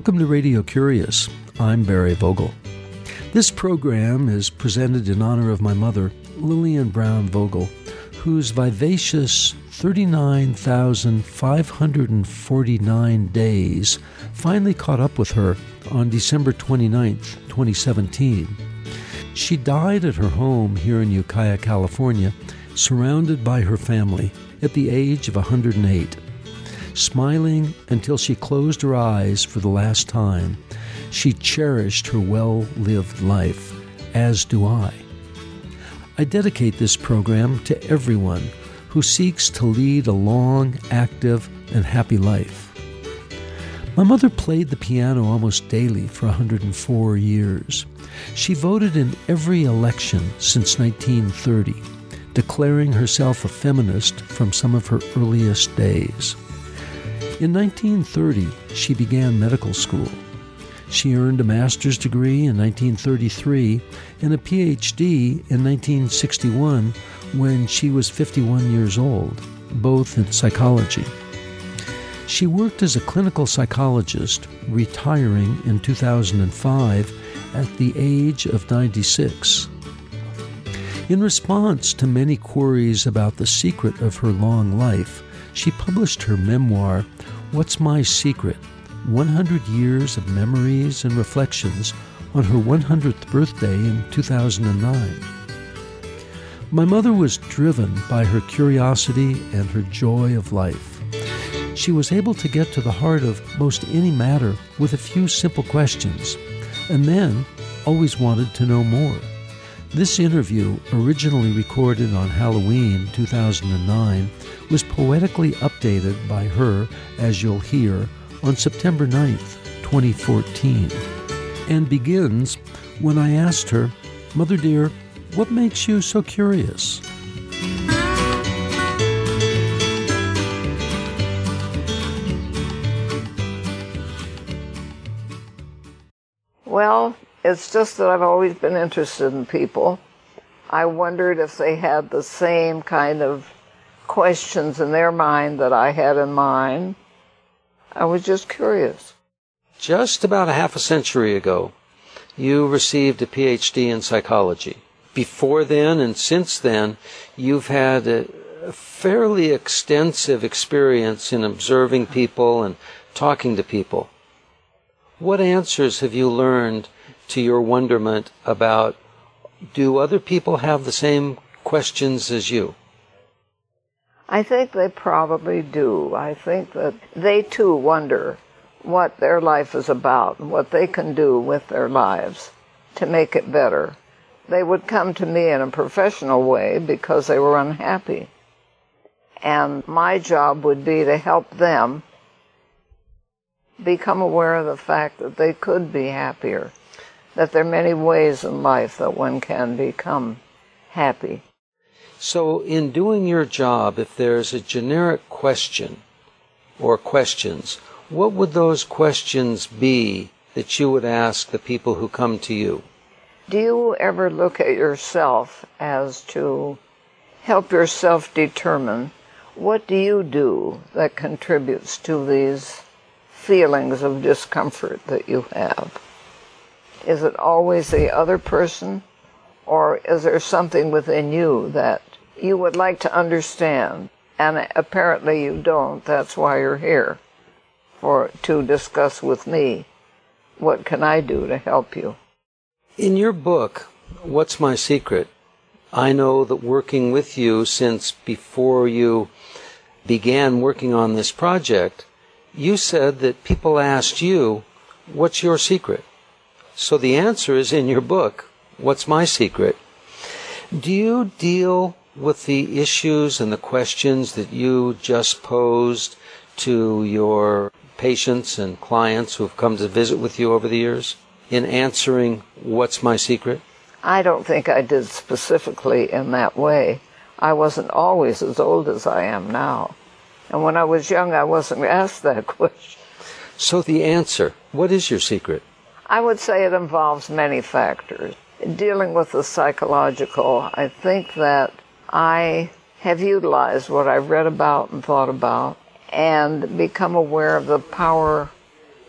Welcome to Radio Curious. I'm Barry Vogel. This program is presented in honor of my mother, Lillian Brown Vogel, whose vivacious 39,549 days finally caught up with her on December 29, 2017. She died at her home here in Ukiah, California, surrounded by her family at the age of 108. Smiling until she closed her eyes for the last time, she cherished her well lived life, as do I. I dedicate this program to everyone who seeks to lead a long, active, and happy life. My mother played the piano almost daily for 104 years. She voted in every election since 1930, declaring herself a feminist from some of her earliest days. In 1930, she began medical school. She earned a master's degree in 1933 and a PhD in 1961 when she was 51 years old, both in psychology. She worked as a clinical psychologist, retiring in 2005 at the age of 96. In response to many queries about the secret of her long life, she published her memoir, What's My Secret? 100 Years of Memories and Reflections on her 100th birthday in 2009. My mother was driven by her curiosity and her joy of life. She was able to get to the heart of most any matter with a few simple questions, and then always wanted to know more. This interview, originally recorded on Halloween 2009, was poetically updated by her, as you'll hear, on September 9th, 2014, and begins when I asked her, Mother dear, what makes you so curious? Well, it's just that I've always been interested in people. I wondered if they had the same kind of questions in their mind that I had in mine. I was just curious. Just about a half a century ago, you received a PhD in psychology. Before then and since then, you've had a fairly extensive experience in observing people and talking to people. What answers have you learned to your wonderment about do other people have the same questions as you? I think they probably do. I think that they too wonder what their life is about and what they can do with their lives to make it better. They would come to me in a professional way because they were unhappy. And my job would be to help them become aware of the fact that they could be happier, that there are many ways in life that one can become happy. So, in doing your job, if there's a generic question or questions, what would those questions be that you would ask the people who come to you? Do you ever look at yourself as to help yourself determine what do you do that contributes to these feelings of discomfort that you have? Is it always the other person? Or is there something within you that you would like to understand? And apparently you don't. That's why you're here. For, to discuss with me what can I do to help you. In your book, What's My Secret? I know that working with you since before you began working on this project, you said that people asked you, What's your secret? So the answer is in your book, What's My Secret? Do you deal with the issues and the questions that you just posed to your patients and clients who have come to visit with you over the years in answering What's My Secret? I don't think I did specifically in that way. I wasn't always as old as I am now. And when I was young, I wasn't asked that question. So, the answer what is your secret? I would say it involves many factors. Dealing with the psychological, I think that I have utilized what I've read about and thought about and become aware of the power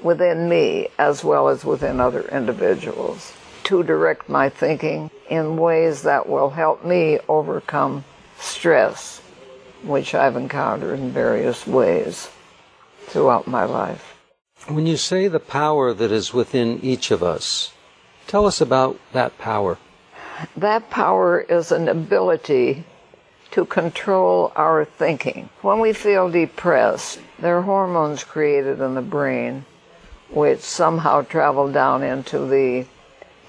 within me as well as within other individuals to direct my thinking in ways that will help me overcome stress, which I've encountered in various ways throughout my life. When you say the power that is within each of us, tell us about that power. That power is an ability to control our thinking. When we feel depressed, there are hormones created in the brain which somehow travel down into the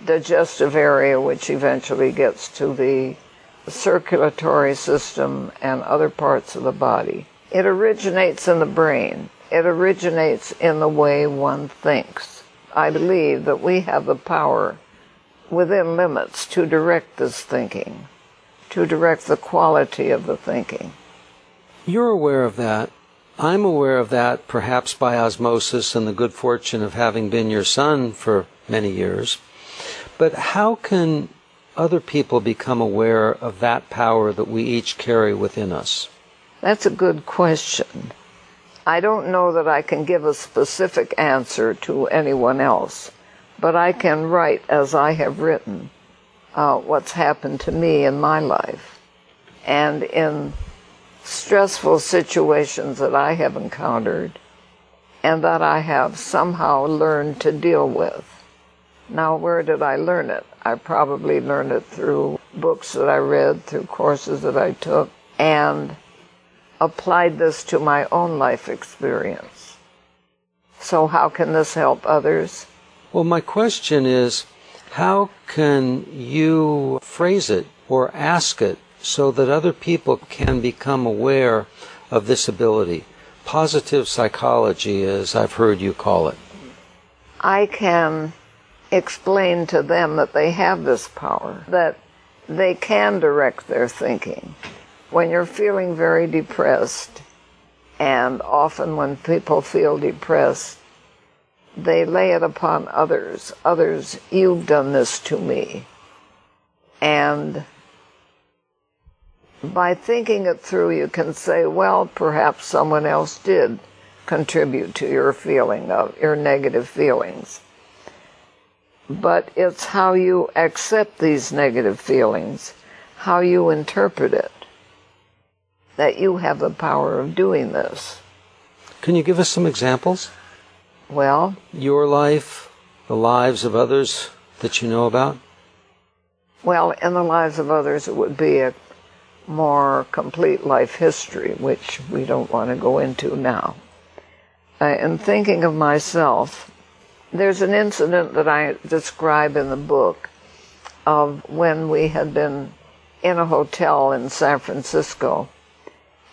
digestive area, which eventually gets to the circulatory system and other parts of the body. It originates in the brain. It originates in the way one thinks. I believe that we have the power within limits to direct this thinking to direct the quality of the thinking. You're aware of that. I'm aware of that, perhaps by osmosis and the good fortune of having been your son for many years. But how can other people become aware of that power that we each carry within us? That's a good question. I don't know that I can give a specific answer to anyone else, but I can write as I have written uh, what's happened to me in my life. And in stressful situations that I have encountered and that I have somehow learned to deal with. Now, where did I learn it? I probably learned it through books that I read, through courses that I took, and applied this to my own life experience. So, how can this help others? Well, my question is how can you phrase it or ask it so that other people can become aware of this ability? Positive psychology, as I've heard you call it. I can explain to them that they have this power, that they can direct their thinking. When you're feeling very depressed, and often when people feel depressed, they lay it upon others. Others, you've done this to me. And by thinking it through, you can say, well, perhaps someone else did contribute to your feeling of your negative feelings. But it's how you accept these negative feelings, how you interpret it, that you have the power of doing this. Can you give us some examples? Well, your life, the lives of others that you know about? Well, in the lives of others, it would be a more complete life history, which we don't want to go into now. Uh, in thinking of myself, there's an incident that I describe in the book of when we had been in a hotel in San Francisco,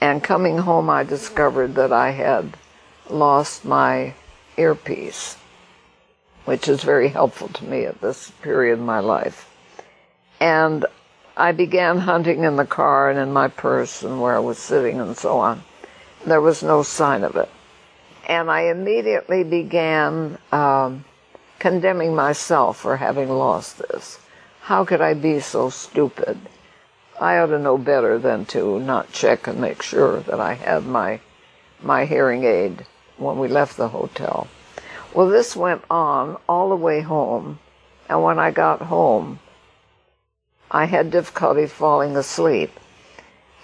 and coming home, I discovered that I had lost my earpiece, which is very helpful to me at this period in my life. And I began hunting in the car and in my purse and where I was sitting and so on. There was no sign of it. And I immediately began um, condemning myself for having lost this. How could I be so stupid? I ought to know better than to not check and make sure that I had my my hearing aid when we left the hotel. Well, this went on all the way home, and when I got home, I had difficulty falling asleep.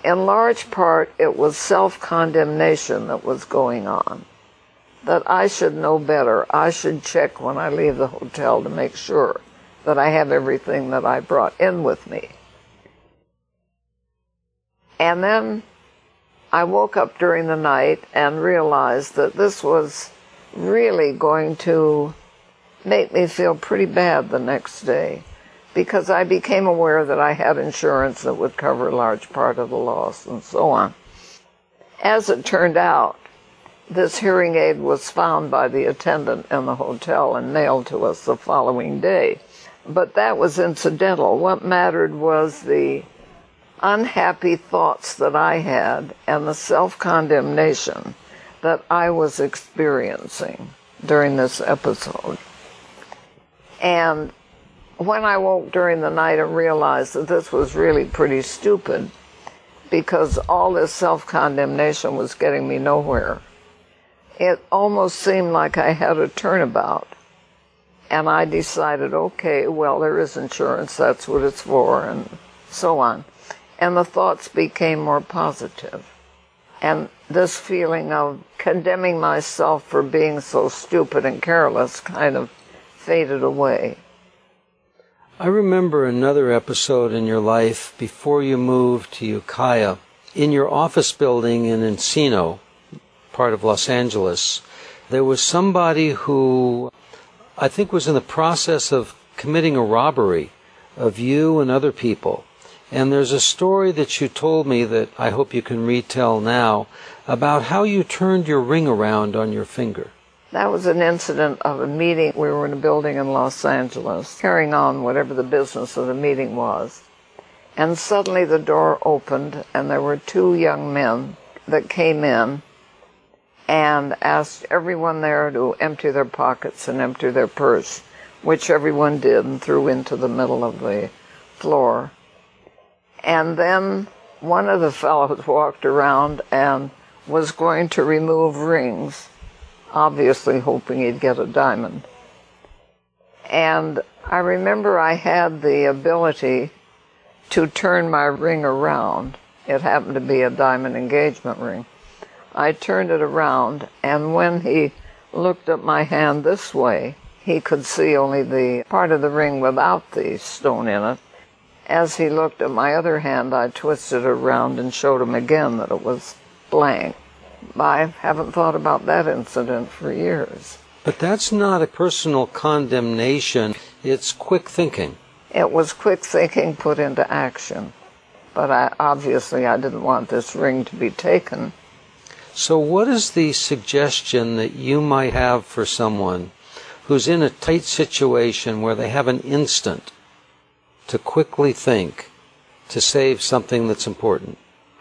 In large part, it was self condemnation that was going on. That I should know better. I should check when I leave the hotel to make sure that I have everything that I brought in with me. And then I woke up during the night and realized that this was really going to make me feel pretty bad the next day because I became aware that I had insurance that would cover a large part of the loss and so on. As it turned out, this hearing aid was found by the attendant in the hotel and mailed to us the following day. But that was incidental. What mattered was the unhappy thoughts that I had and the self condemnation that I was experiencing during this episode. And when I woke during the night and realized that this was really pretty stupid because all this self condemnation was getting me nowhere, it almost seemed like I had a turnabout. And I decided, okay, well, there is insurance, that's what it's for, and so on. And the thoughts became more positive. And this feeling of condemning myself for being so stupid and careless kind of faded away. I remember another episode in your life before you moved to Ukiah. In your office building in Encino, part of Los Angeles, there was somebody who I think was in the process of committing a robbery of you and other people. And there's a story that you told me that I hope you can retell now about how you turned your ring around on your finger. That was an incident of a meeting. We were in a building in Los Angeles, carrying on whatever the business of the meeting was. And suddenly the door opened, and there were two young men that came in and asked everyone there to empty their pockets and empty their purse, which everyone did and threw into the middle of the floor. And then one of the fellows walked around and was going to remove rings, obviously hoping he'd get a diamond. And I remember I had the ability to turn my ring around. It happened to be a diamond engagement ring. I turned it around, and when he looked at my hand this way, he could see only the part of the ring without the stone in it. As he looked at my other hand, I twisted it around and showed him again that it was blank. I haven't thought about that incident for years. But that's not a personal condemnation, it's quick thinking. It was quick thinking put into action. But I, obviously, I didn't want this ring to be taken. So, what is the suggestion that you might have for someone who's in a tight situation where they have an instant to quickly think to save something that's important.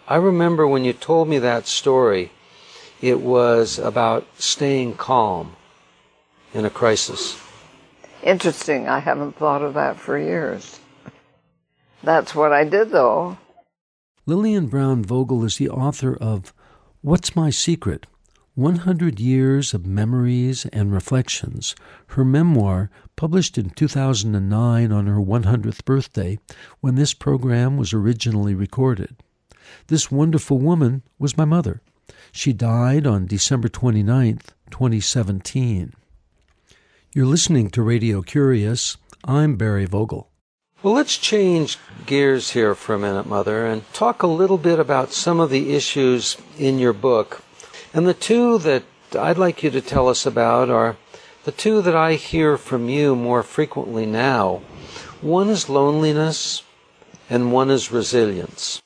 I remember when you told me that story, it was about staying calm in a crisis. Interesting. I haven't thought of that for years. That's what I did, though. Lillian Brown Vogel is the author of What's My Secret? 100 Years of Memories and Reflections, her memoir published in 2009 on her 100th birthday when this program was originally recorded. This wonderful woman was my mother. She died on December 29, 2017. You're listening to Radio Curious. I'm Barry Vogel. Well, let's change gears here for a minute, Mother, and talk a little bit about some of the issues in your book and the two that I'd like you to tell us about are the two that I hear from you more frequently now. One is loneliness, and one is resilience.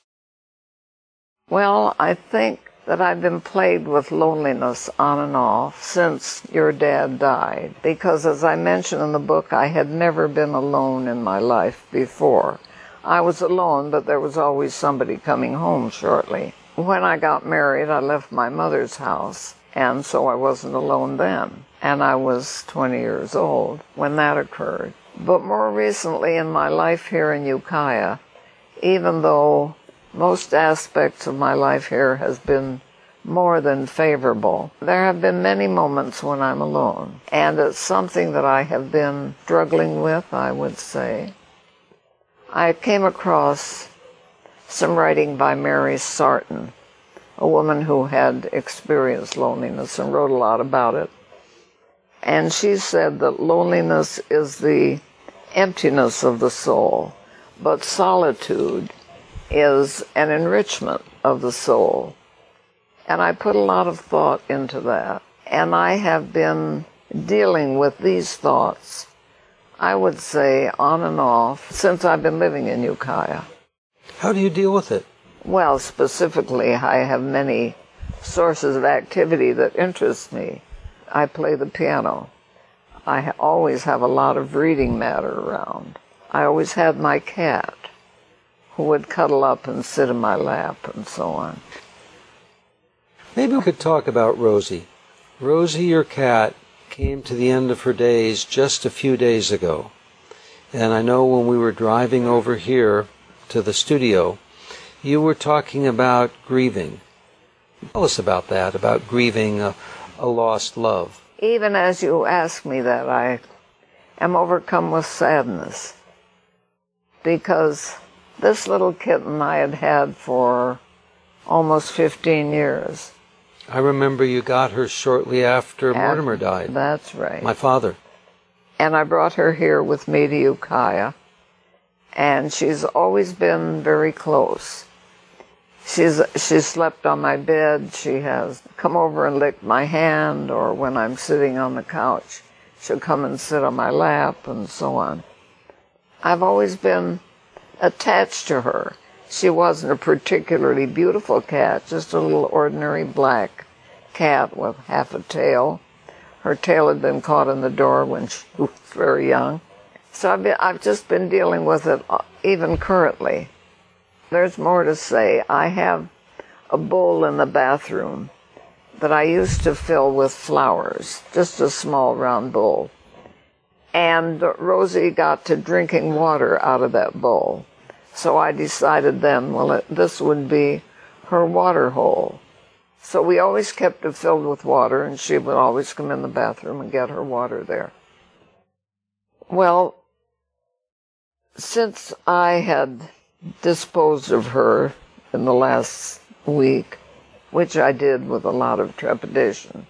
Well, I think that I've been plagued with loneliness on and off since your dad died. Because as I mentioned in the book, I had never been alone in my life before. I was alone, but there was always somebody coming home shortly. When I got married, I left my mother's house, and so I wasn't alone then. And I was 20 years old when that occurred. But more recently in my life here in Ukiah, even though most aspects of my life here has been more than favorable. There have been many moments when I'm alone, and it's something that I have been struggling with, I would say. I came across some writing by May Sarton, a woman who had experienced loneliness and wrote a lot about it. And she said that loneliness is the emptiness of the soul, but solitude is an enrichment of the soul. And I put a lot of thought into that. And I have been dealing with these thoughts, I would say, on and off, since I've been living in Ukiah. How do you deal with it? Well, specifically, I have many sources of activity that interest me. I play the piano. I always have a lot of reading matter around. I always had my cat who would cuddle up and sit in my lap and so on. Maybe we could talk about Rosie. Rosie, your cat, came to the end of her days just a few days ago. And I know when we were driving over here to the studio, you were talking about grieving. Tell us about that, about grieving a, a lost love. Even as you ask me that, I am overcome with sadness because this little kitten I had had for almost 15 years. I remember you got her shortly after, after Mortimer died. That's right. My father. And I brought her here with me to Ukiah. And she's always been very close. She's she's slept on my bed. She has come over and licked my hand, or when I'm sitting on the couch, she'll come and sit on my lap, and so on. I've always been attached to her. She wasn't a particularly beautiful cat, just a little ordinary black cat with half a tail. Her tail had been caught in the door when she was very young. So I've, been, I've just been dealing with it uh, even currently. There's more to say. I have a bowl in the bathroom that I used to fill with flowers, just a small round bowl. And Rosie got to drinking water out of that bowl. So I decided then, well, it, this would be her water hole. So we always kept it filled with water, and she would always come in the bathroom and get her water there. Well, since I had disposed of her in the last week, which I did with a lot of trepidation,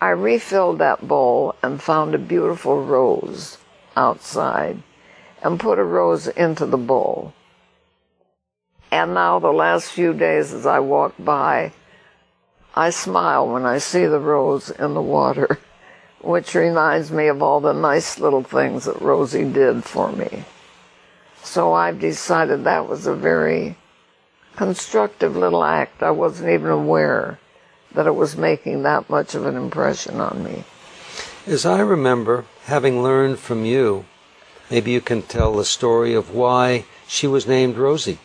I refilled that bowl and found a beautiful rose outside and put a rose into the bowl. And now, the last few days as I walk by, I smile when I see the rose in the water, which reminds me of all the nice little things that Rosie did for me. So I've decided that was a very constructive little act. I wasn't even aware that it was making that much of an impression on me. As I remember, having learned from you, maybe you can tell the story of why she was named Rosie.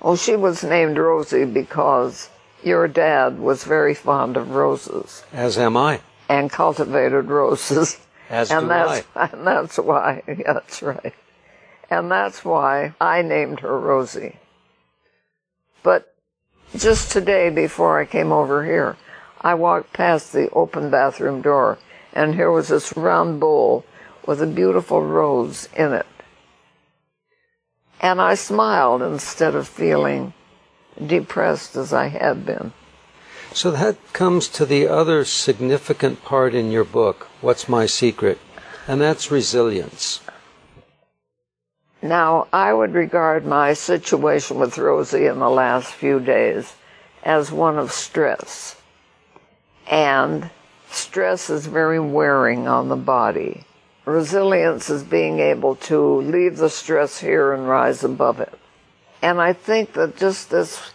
Oh, she was named Rosie because your dad was very fond of roses. As am I. And cultivated roses. As and do that's, I. And that's why, that's right. And that's why I named her Rosie. But just today, before I came over here, I walked past the open bathroom door, and here was this round bowl with a beautiful rose in it. And I smiled instead of feeling depressed as I had been. So that comes to the other significant part in your book, What's My Secret? And that's resilience. Now, I would regard my situation with Rosie in the last few days as one of stress. And stress is very wearing on the body. Resilience is being able to leave the stress here and rise above it. And I think that just this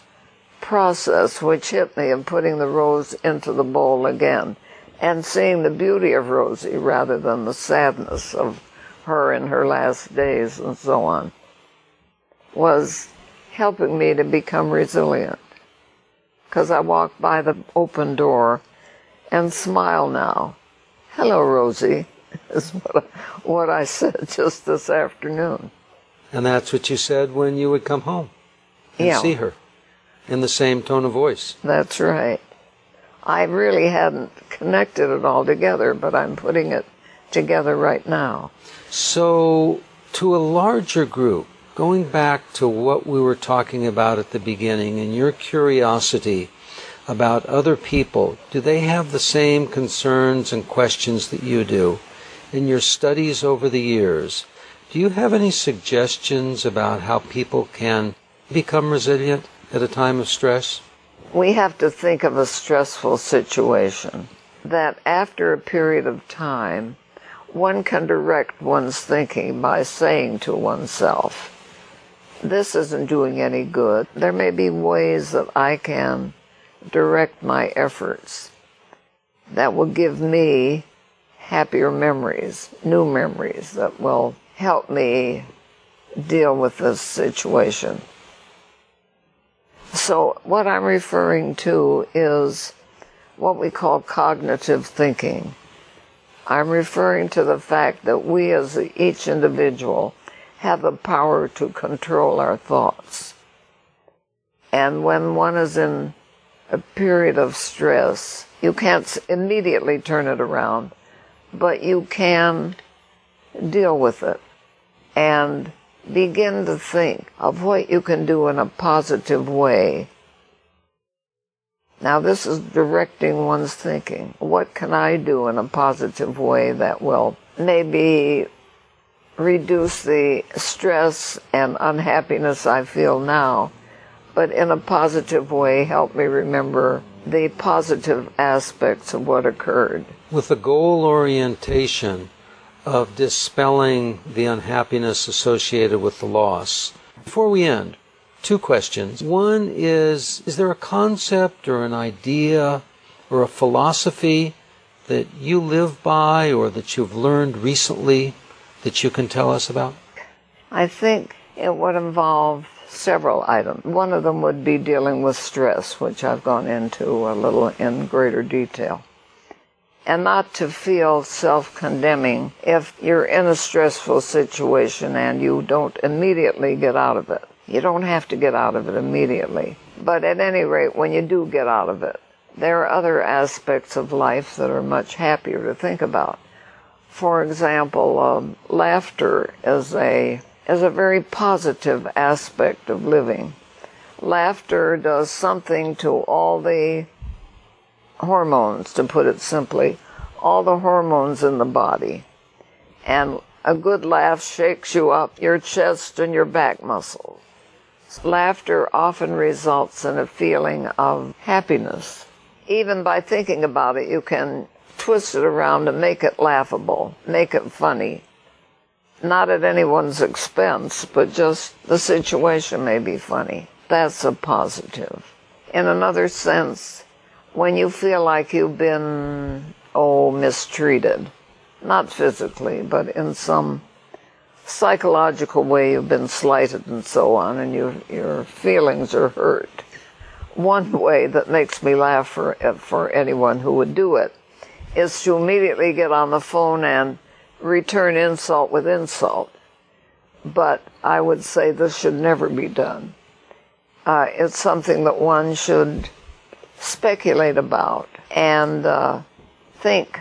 process which hit me of putting the rose into the bowl again and seeing the beauty of Rosie rather than the sadness of her in her last days and so on was helping me to become resilient. Because I walk by the open door and smile now. Hello, Rosie is what I, what I said just this afternoon. And that's what you said when you would come home and Yeah. see her in the same tone of voice. That's right. I really hadn't connected it all together, but I'm putting it together right now. So, to a larger group, going back to what we were talking about at the beginning and your curiosity about other people, do they have the same concerns and questions that you do? In your studies over the years, do you have any suggestions about how people can become resilient at a time of stress? We have to think of a stressful situation that after a period of time, one can direct one's thinking by saying to oneself, this isn't doing any good. There may be ways that I can direct my efforts that will give me happier memories, new memories that will help me deal with this situation. So, what I'm referring to is what we call cognitive thinking. I'm referring to the fact that we as each individual have the power to control our thoughts. And when one is in a period of stress, you can't immediately turn it around, but you can deal with it and begin to think of what you can do in a positive way. Now, this is directing one's thinking. What can I do in a positive way that will maybe reduce the stress and unhappiness I feel now, but in a positive way help me remember the positive aspects of what occurred. With the goal orientation of dispelling the unhappiness associated with the loss, before we end, two questions. One is Is there a concept or an idea or a philosophy that you live by or that you've learned recently that you can tell us about? I think it would involve several items. One of them would be dealing with stress, which I've gone into a little in greater detail. And not to feel self condemning if you're in a stressful situation and you don't immediately get out of it. You don't have to get out of it immediately. But at any rate, when you do get out of it, there are other aspects of life that are much happier to think about. For example, um, laughter is a is a very positive aspect of living. Laughter does something to all the hormones, to put it simply, all the hormones in the body. And a good laugh shakes you up your chest and your back muscles. Laughter often results in a feeling of happiness. Even by thinking about it, you can twist it around and make it laughable, make it funny. Not at anyone's expense, but just the situation may be funny. That's a positive. In another sense, when you feel like you've been, oh, mistreated, not physically, but in some psychological way you've been slighted and so on, and your, your feelings are hurt. One way that makes me laugh for, for anyone who would do it is to immediately get on the phone and return insult with insult. But I would say this should never be done. Uh, it's something that one should speculate about and uh, think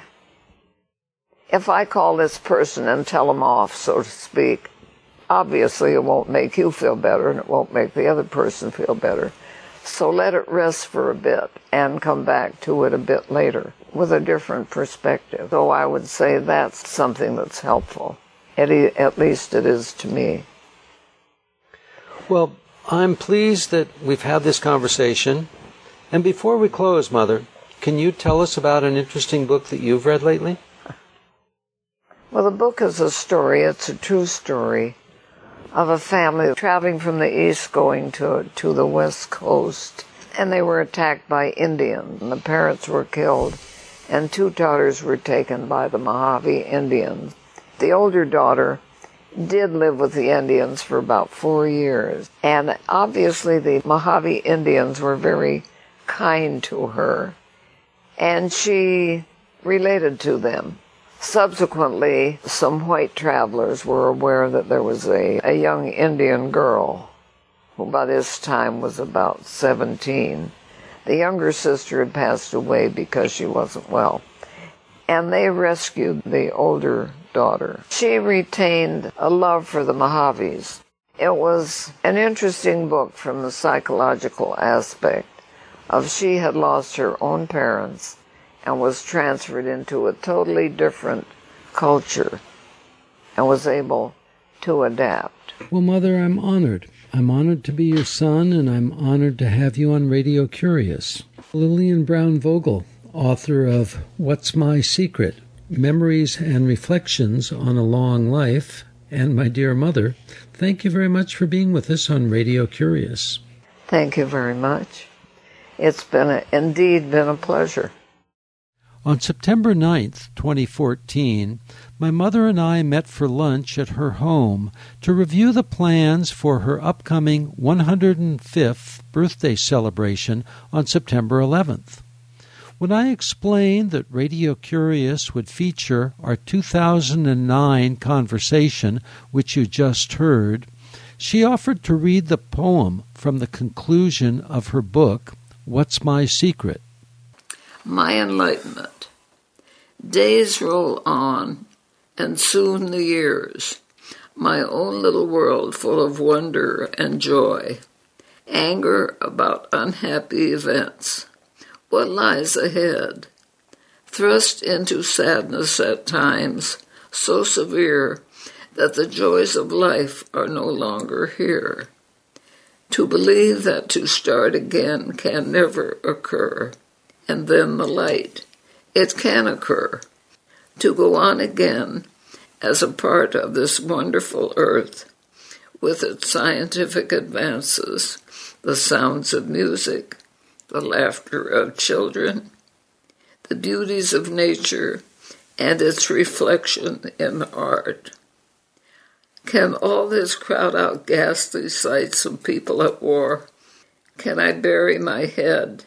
if I call this person and tell them off, so to speak, obviously it won't make you feel better and it won't make the other person feel better. So let it rest for a bit and come back to it a bit later with a different perspective. So I would say that's something that's helpful. At, at least it is to me. Well, I'm pleased that we've had this conversation. And before we close, Mother, can you tell us about an interesting book that you've read lately? Well, the book is a story, it's a true story of a family traveling from the east going to, to the west coast. And they were attacked by Indians. And the parents were killed, and two daughters were taken by the Mojave Indians. The older daughter did live with the Indians for about four years. And obviously, the Mojave Indians were very kind to her, and she related to them. Subsequently, some white travelers were aware that there was a, a young Indian girl who by this time was about 17. The younger sister had passed away because she wasn't well. And they rescued the older daughter. She retained a love for the Mojaves. It was an interesting book from the psychological aspect of she had lost her own parents and was transferred into a totally different culture and was able to adapt. Well, Mother, I'm honored. I'm honored to be your son, and I'm honored to have you on Radio Curious. Lillian Brown Vogel, author of What's My Secret? Memories and Reflections on a Long Life, and my dear mother, thank you very much for being with us on Radio Curious. Thank you very much. It's been a, indeed been a pleasure. On September 9th, 2014, my mother and I met for lunch at her home to review the plans for her upcoming 105th birthday celebration on September 11th. When I explained that Radio Curious would feature our 2009 conversation, which you just heard, she offered to read the poem from the conclusion of her book, What's my secret? My enlightenment. Days roll on, and soon the years. My own little world full of wonder and joy. Anger about unhappy events. What lies ahead? Thrust into sadness at times, so severe that the joys of life are no longer here. To believe that to start again can never occur, and then the light. It can occur. To go on again as a part of this wonderful earth, with its scientific advances, the sounds of music, the laughter of children, the beauties of nature, and its reflection in art. Can all this crowd out ghastly sights of people at war? Can I bury my head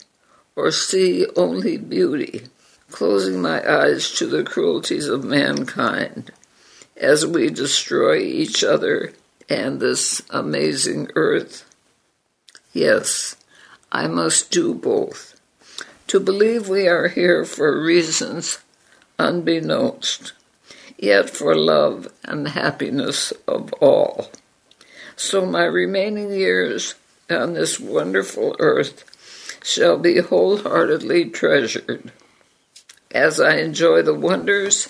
or see only beauty, closing my eyes to the cruelties of mankind as we destroy each other and this amazing earth? Yes, I must do both. To believe we are here for reasons unbeknownst yet for love and happiness of all. So my remaining years on this wonderful earth shall be wholeheartedly treasured as I enjoy the wonders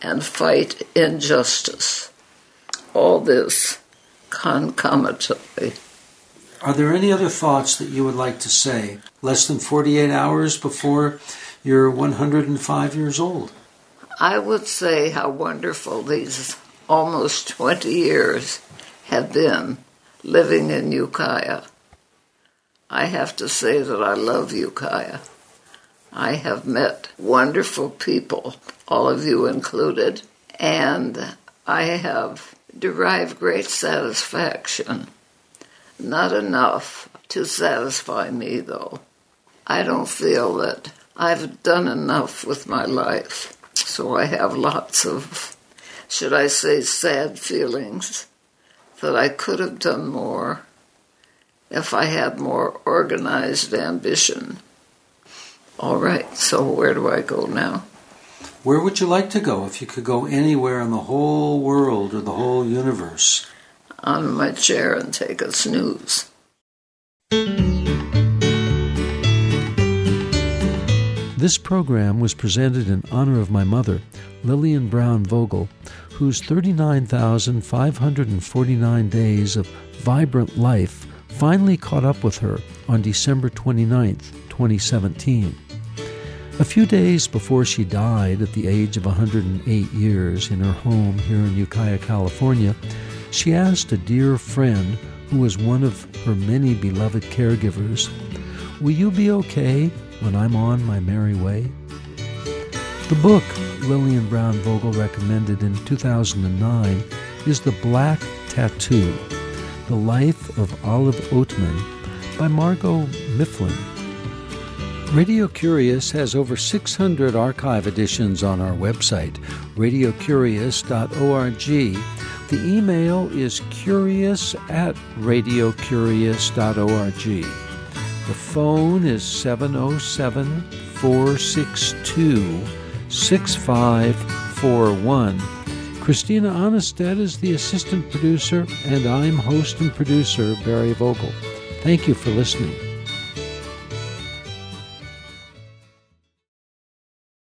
and fight injustice. All this concomitantly. Are there any other thoughts that you would like to say less than 48 hours before you're 105 years old? I would say how wonderful these almost 20 years have been living in Ukiah. I have to say that I love Ukiah. I have met wonderful people, all of you included, and I have derived great satisfaction. Not enough to satisfy me, though. I don't feel that I've done enough with my life. So I have lots of, should I say, sad feelings that I could have done more if I had more organized ambition. All right, so where do I go now? Where would you like to go if you could go anywhere in the whole world or the whole universe? On my chair and take a snooze. This program was presented in honor of my mother, Lillian Brown Vogel, whose 39,549 days of vibrant life finally caught up with her on December 29, 2017. A few days before she died at the age of 108 years in her home here in Ukiah, California, she asked a dear friend who was one of her many beloved caregivers, Will you be okay when I'm on my merry way? The book Lillian Brown Vogel recommended in 2009 is The Blue Tattoo The Life of Olive Oatman by Margot Mifflin. Radio Curious has over 600 archive editions on our website, radiocurious.org. The email is curious at radiocurious.org. The phone is 707 462 6541. Christina Onnested is the assistant producer, and I'm host and producer Barry Vogel. Thank you for listening.